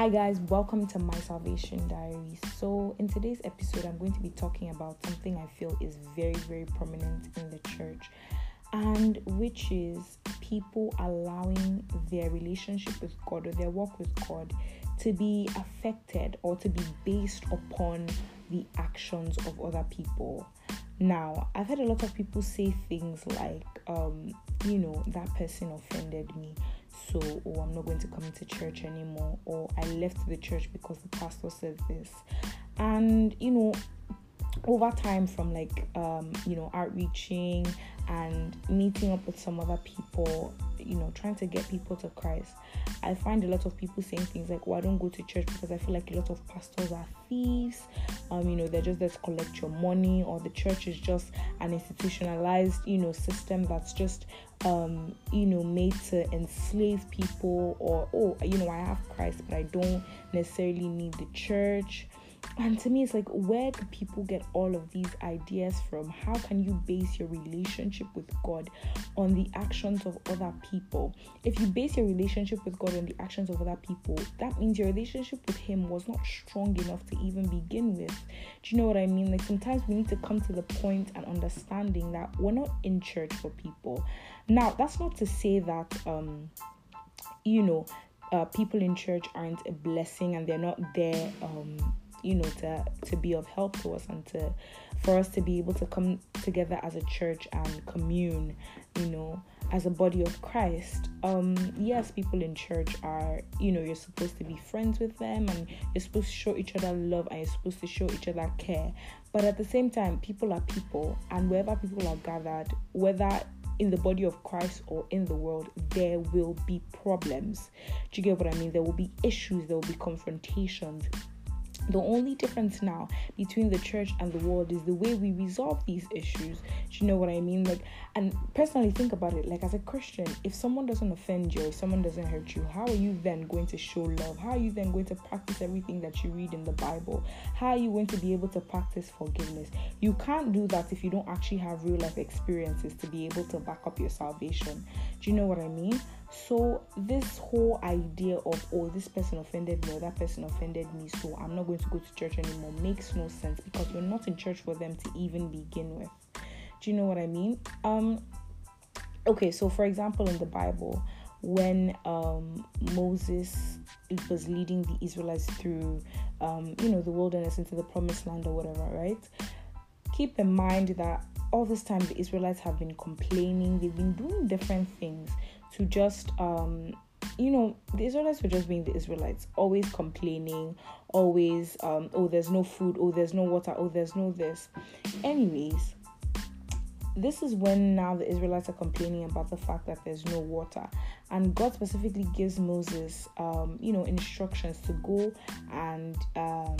Hi, guys, welcome to my Salvation Diary. So, in today's episode, I'm going to be talking about something I feel is very, very prominent in the church, and which is people allowing their relationship with God or their walk with God to be affected or to be based upon the actions of other people. Now, I've heard a lot of people say things like, um, you know, that person offended me so oh, i'm not going to come into church anymore or i left the church because the pastor said this. And you know over time from like um you know outreaching and meeting up with some other people you know trying to get people to christ i find a lot of people saying things like well i don't go to church because i feel like a lot of pastors are thieves. Um you know they're just there to collect your money or the church is just an institutionalized you know system that's just um you know made to enslave people or oh you know i have christ but i don't necessarily need the church and to me, it's like, where do people get all of these ideas from? How can you base your relationship with God on the actions of other people? If you base your relationship with God on the actions of other people, that means your relationship with Him was not strong enough to even begin with. Do you know what I mean? Like, sometimes we need to come to the point and understanding that we're not in church for people. Now, that's not to say that, um, you know, uh, people in church aren't a blessing and they're not there um, you know to to be of help to us and to for us to be able to come together as a church and commune you know as a body of Christ um yes people in church are you know you're supposed to be friends with them and you're supposed to show each other love and you're supposed to show each other care but at the same time people are people and wherever people are gathered whether in the body of Christ or in the world, there will be problems. Do you get what I mean? There will be issues, there will be confrontations, the only difference now between the church and the world is the way we resolve these issues. Do you know what I mean? Like, and personally, think about it. Like, as a Christian, if someone doesn't offend you, if someone doesn't hurt you, how are you then going to show love? How are you then going to practice everything that you read in the Bible? How are you going to be able to practice forgiveness? You can't do that if you don't actually have real life experiences to be able to back up your salvation. Do you know what I mean? So, this whole idea of, oh, this person offended me or that person offended me, so I'm not going to go to church anymore makes no sense because you're not in church for them to even begin with. Do you know what I mean? Um, okay, so for example, in the Bible, when um, Moses was leading the Israelites through, um, you know, the wilderness into the promised land or whatever, right? Keep in mind that all this time the Israelites have been complaining, they've been doing different things to just um you know the israelites were just being the israelites always complaining always um oh there's no food oh there's no water oh there's no this. Anyways this is when now the israelites are complaining about the fact that there's no water. And god specifically gives moses um you know instructions to go and um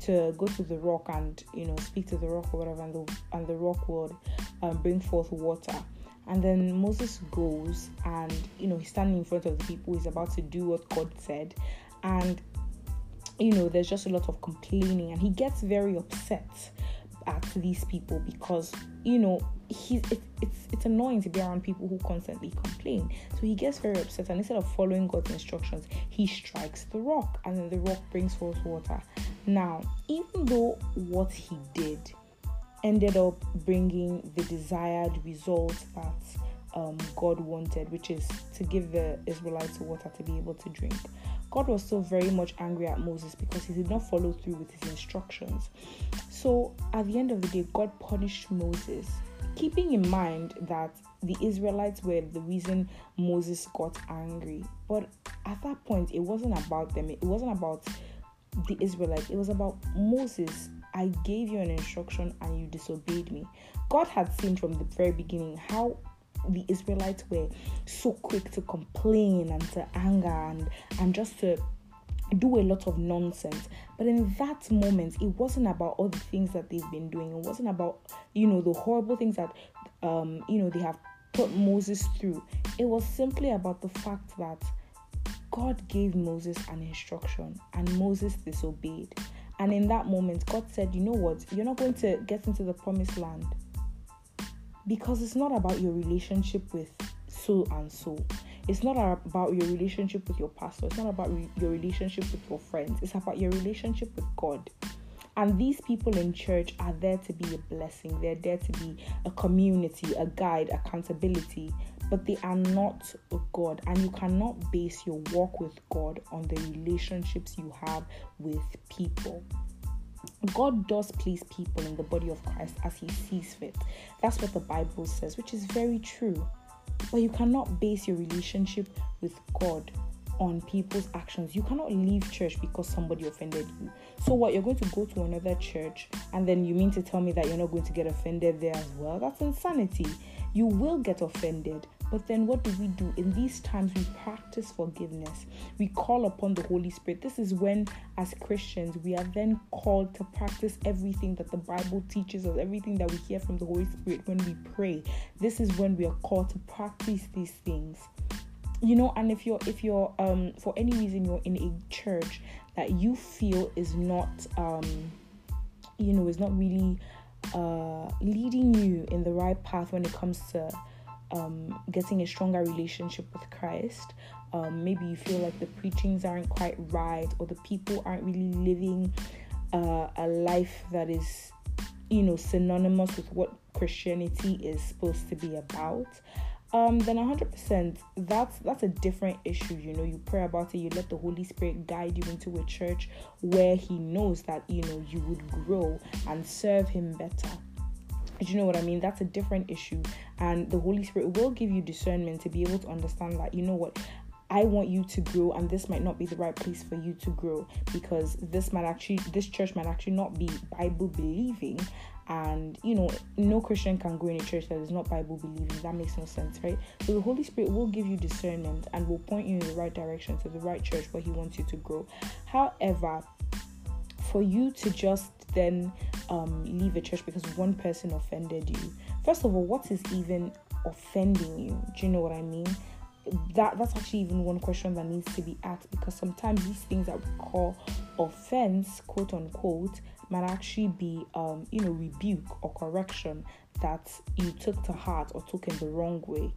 to go to the rock and you know speak to the rock or whatever and the and the rock would um, bring forth water and then Moses goes and, you know, he's standing in front of the people, he's about to do what God said. And, you know, there's just a lot of complaining, and he gets very upset at these people because, you know, he's it's, it's it's annoying to be around people who constantly complain. So he gets very upset, and instead of following God's instructions, he strikes the rock, and then the rock brings forth water. Now, even though what he did ended up bringing the desired result that um, God wanted, which is to give the Israelites water to be able to drink. God was still very much angry at Moses because he did not follow through with his instructions. So at the end of the day, God punished Moses, keeping in mind that the Israelites were the reason Moses got angry. But at that point, it wasn't about them, it wasn't about the Israelites, it was about Moses I gave you an instruction and you disobeyed me. God had seen from the very beginning how the Israelites were so quick to complain and to anger and, and just to do a lot of nonsense. But in that moment, it wasn't about all the things that they've been doing. It wasn't about, you know, the horrible things that, um, you know, they have put Moses through. It was simply about the fact that God gave Moses an instruction and Moses disobeyed. And in that moment, God said, You know what? You're not going to get into the promised land because it's not about your relationship with so and so. It's not about your relationship with your pastor. It's not about re- your relationship with your friends. It's about your relationship with God. And these people in church are there to be a blessing. They're there to be a community, a guide, accountability, but they are not God. And you cannot base your walk with God on the relationships you have with people. God does place people in the body of Christ as He sees fit. That's what the Bible says, which is very true. But you cannot base your relationship with God on people's actions. You cannot leave church because somebody offended you. So what you're going to go to another church and then you mean to tell me that you're not going to get offended there as well? That's insanity. You will get offended. But then what do we do? In these times we practice forgiveness. We call upon the Holy Spirit. This is when as Christians we are then called to practice everything that the Bible teaches us, everything that we hear from the Holy Spirit when we pray. This is when we are called to practice these things you know and if you're if you're um for any reason you're in a church that you feel is not um you know is not really uh leading you in the right path when it comes to um getting a stronger relationship with Christ. Um maybe you feel like the preachings aren't quite right or the people aren't really living uh, a life that is you know synonymous with what Christianity is supposed to be about um then 100% that's that's a different issue. You know you pray about it you let the holy spirit guide you into a church where he knows that you know you would grow and serve him better do you know what I mean? That's a different issue. And the Holy Spirit will give you discernment to be able to understand that, you know what, I want you to grow, and this might not be the right place for you to grow because this might actually, this church might actually not be Bible believing, and you know no christian can go in a church that is not bible believing that makes no sense right so the holy spirit will give you discernment and will point you in the right direction to the right church where he wants you to grow however for you to just then um, leave a church because one person offended you first of all what is even offending you do you know what i mean that that's actually even one question that needs to be asked because sometimes these things that we call offense quote unquote might actually be, um, you know, rebuke or correction that you took to heart or took in the wrong way.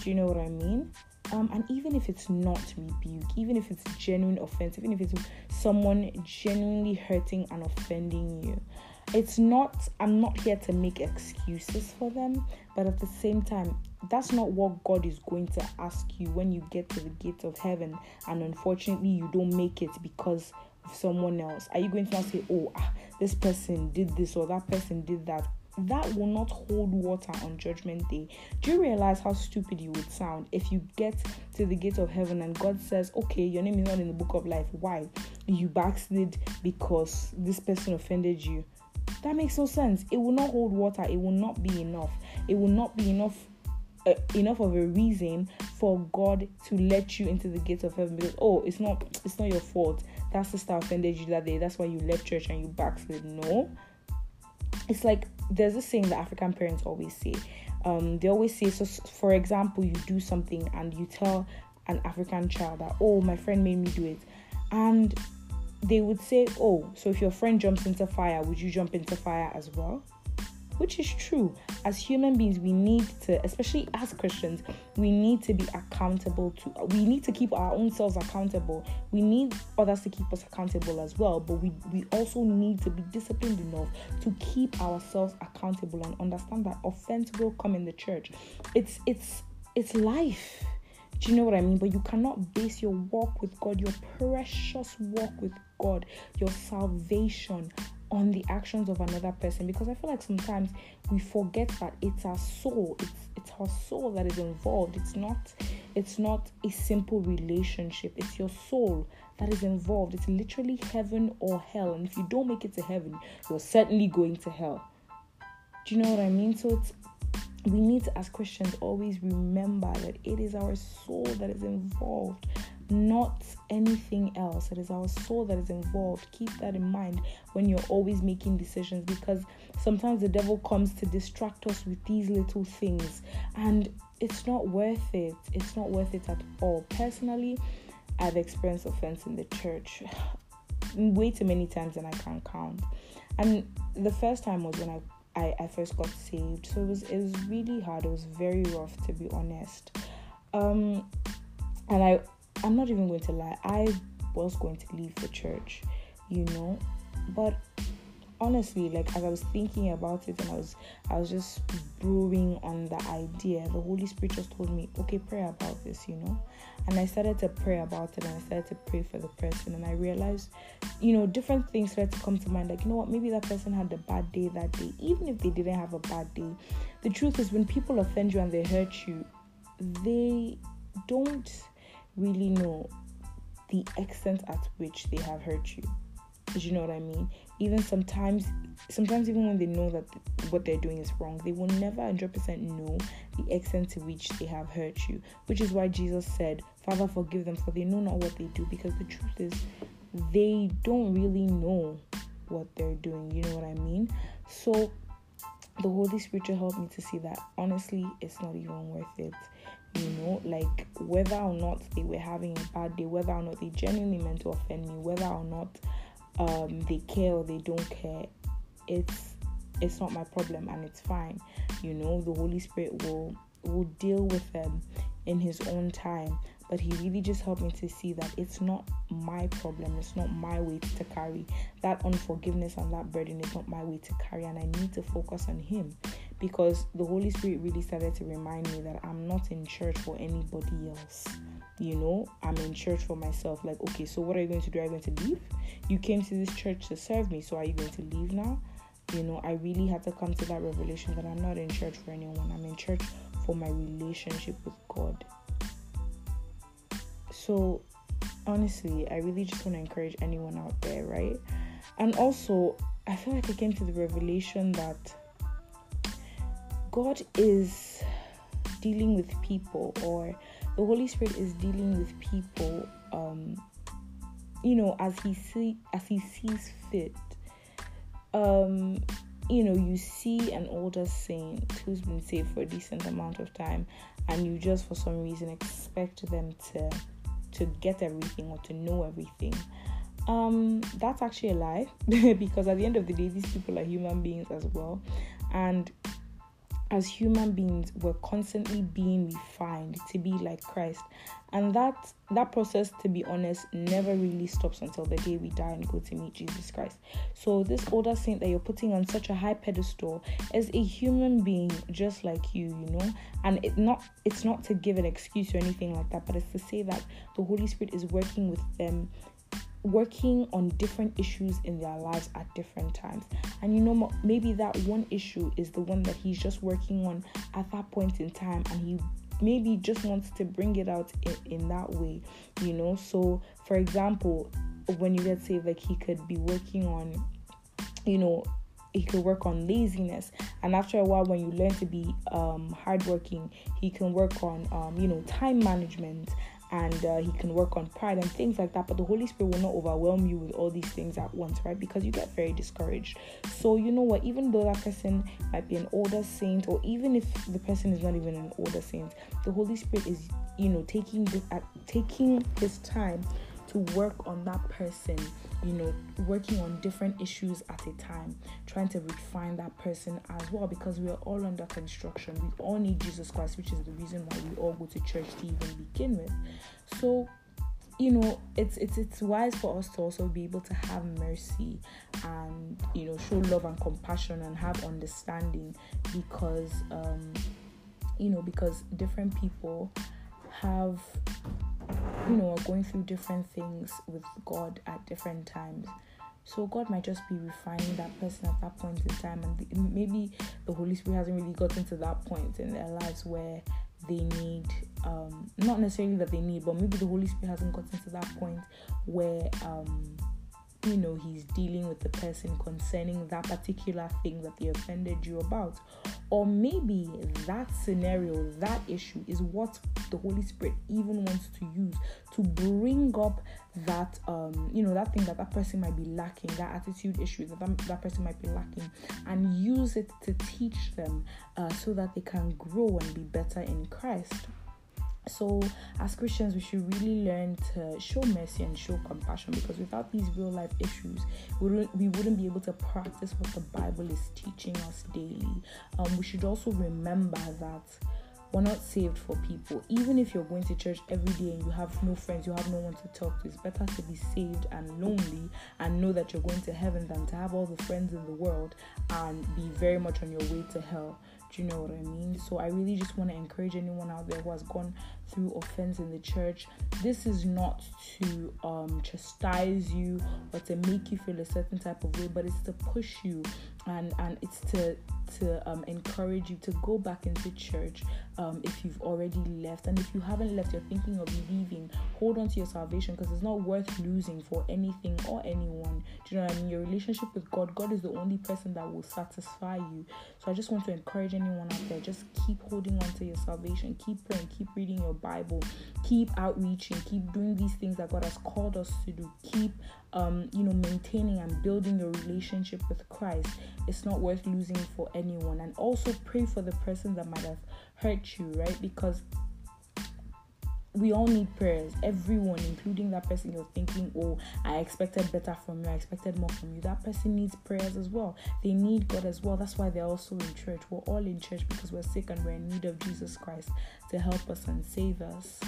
Do you know what I mean? Um, and even if it's not rebuke, even if it's genuine offense, even if it's someone genuinely hurting and offending you, it's not, I'm not here to make excuses for them, but at the same time, that's not what God is going to ask you when you get to the gate of heaven and unfortunately you don't make it because of someone else. Are you going to say, oh, ah, this person did this or that person did that? That will not hold water on judgment day. Do you realize how stupid you would sound if you get to the gate of heaven and God says, okay, your name is not in the book of life? Why? You backslid because this person offended you. That makes no sense. It will not hold water. It will not be enough. It will not be enough uh, enough of a reason for God to let you into the gates of heaven because oh it's not it's not your fault that sister offended you that day that's why you left church and you backslid no it's like there's this saying that African parents always say um they always say so for example you do something and you tell an African child that oh my friend made me do it and they would say oh so if your friend jumps into fire would you jump into fire as well which is true. As human beings, we need to, especially as Christians, we need to be accountable to, we need to keep our own selves accountable. We need others to keep us accountable as well, but we, we also need to be disciplined enough to keep ourselves accountable and understand that offense will come in the church. It's, it's, it's life. Do you know what I mean? But you cannot base your walk with God, your precious walk with God, your salvation on the actions of another person because I feel like sometimes we forget that it's our soul, it's it's our soul that is involved. It's not it's not a simple relationship. It's your soul that is involved. It's literally heaven or hell. And if you don't make it to heaven, you're certainly going to hell. Do you know what I mean? So it's we need to as Christians always remember that it is our soul that is involved not anything else. It is our soul that is involved. Keep that in mind when you're always making decisions because sometimes the devil comes to distract us with these little things and it's not worth it. It's not worth it at all. Personally, I've experienced offense in the church way too many times and I can't count. And the first time was when I I, I first got saved. So it was it was really hard. It was very rough to be honest. Um and I I'm not even going to lie, I was going to leave the church, you know, but honestly like as i was thinking about it and i was i was just brewing on the idea the holy spirit just told me okay pray about this you know? And i started to pray about it and i started to pray for the person and i realized you know different things started to come to mind like you know what maybe that person had a bad day that day. Even if they didn't have a bad day the truth is when people offend you and they hurt you they don't really know the extent at which they have hurt you do you know what I mean? Even sometimes, sometimes even when they know that what they're doing is wrong, they will never 100% know the extent to which they have hurt you. Which is why Jesus said, "Father, forgive them, for they know not what they do." Because the truth is, they don't really know what they're doing. You know what I mean? So the Holy Spirit helped me to see that honestly, it's not even worth it you know like whether or not they were having a bad day whether or not they genuinely meant to offend me whether or not um, they care or they don't care, it's it's not my problem and it's fine. You know, the Holy Spirit will will deal with them in His own time. But He really just helped me to see that it's not my problem, it's not my weight to carry. That unforgiveness and that burden is not my way to carry, and I need to focus on Him because the Holy Spirit really started to remind me that I'm not in church for anybody else. You know i'm in church for myself. Like okay so what are you going to do? Are you going to leave? You came to this church to serve me so are you going to leave now? You know i really had to come to that revelation that i'm not in church for anyone. I'm in church for my relationship with god. So honestly i really just want to encourage anyone out there right? And also i feel like i came to the revelation that god is dealing with people or the Holy Spirit is dealing with people, um, you know, as he see as he sees fit. Um, you know, you see an older saint who's been saved for a decent amount of time, and you just for some reason expect them to to get everything or to know everything. Um, that's actually a lie because at the end of the day, these people are human beings as well, and as human beings we're constantly being refined to be like Christ. And that that process to be honest never really stops until the day we die and go to meet Jesus Christ. So this older saint that you're putting on such a high pedestal is a human being just like you you know? And it not it's not to give an excuse or anything like that but it's to say that the Holy Spirit is working with them working on different issues in their lives at different times. And you know, maybe that one issue is the one that he's just working on at that point in time, and he maybe just wants to bring it out in, in that way, you know. So, for example, when you get saved, like he could be working on, you know, he could work on laziness and after a while when you learn to be um, hardworking he can work on um, you know time management and uh, he can work on pride and things like that. But the Holy Spirit will not overwhelm you with all these things at once, right? Because you get very discouraged. So, you know what, even though that person might be an older saint, or even if the person is not even an older saint, the Holy Spirit is, you know, taking this at taking his time to work on that person you know, working on different issues at a time, trying to refine that person as well because we are all under construction. We all need Jesus Christ, which is the reason why we all go to church to even begin with. So, you know, it's it's it's wise for us to also be able to have mercy and you know show love and compassion and have understanding because um you know because different people have you know, are going through different things with God at different times. So God might just be refining that person at that point in time, and the, maybe the Holy Spirit hasn't really gotten to that point in their lives where they need, um, not necessarily that they need, but maybe the Holy Spirit hasn't gotten to that point where um, you know he's dealing with the person concerning that particular thing that they offended you about or maybe that scenario that issue is what the holy spirit even wants to use to bring up that um you know that thing that that person might be lacking that attitude issue that that, that person might be lacking and use it to teach them uh, so that they can grow and be better in christ so, as Christians, we should really learn to show mercy and show compassion because without these real life issues, we wouldn't, be able to practice what the Bible is teaching us daily. Um, we should also remember that we're not saved for people. Even if you're going to church every day and you have no friends, you have no one to talk to, it's better to be saved and lonely and know that you're going to heaven than to have all the friends in the world and be very much on your way to hell. Do you know what I mean? So I really just want to encourage anyone out there who has gone through offense in the church. This is not to um, chastise you or to make you feel a certain type of way, but it's to push you and and it's to to um, encourage you to go back into church um, if you've already left. And if you haven't left you're thinking of leaving hold on to your salvation because it's not worth losing for anything or anyone. Do you know what i mean? Your relationship with god god is the only person that will satisfy you. So i just want to encourage anyone out there just keep holding on to your salvation keep praying keep reading bible. Keep outreaching keep doing these things that god has called us to do. Keep um, you know maintaining and building your relationship with christ. It's not worth losing for anyone. And also pray for the person that might have hurt you right? Because we all need prayers. Everyone including that person you're thinking oh i expected better from you i expected more from you. That person needs prayers as well. They need god as well. That's why they're also in church. We're all in church because we're sick and we're in need of jesus christ to help us and save us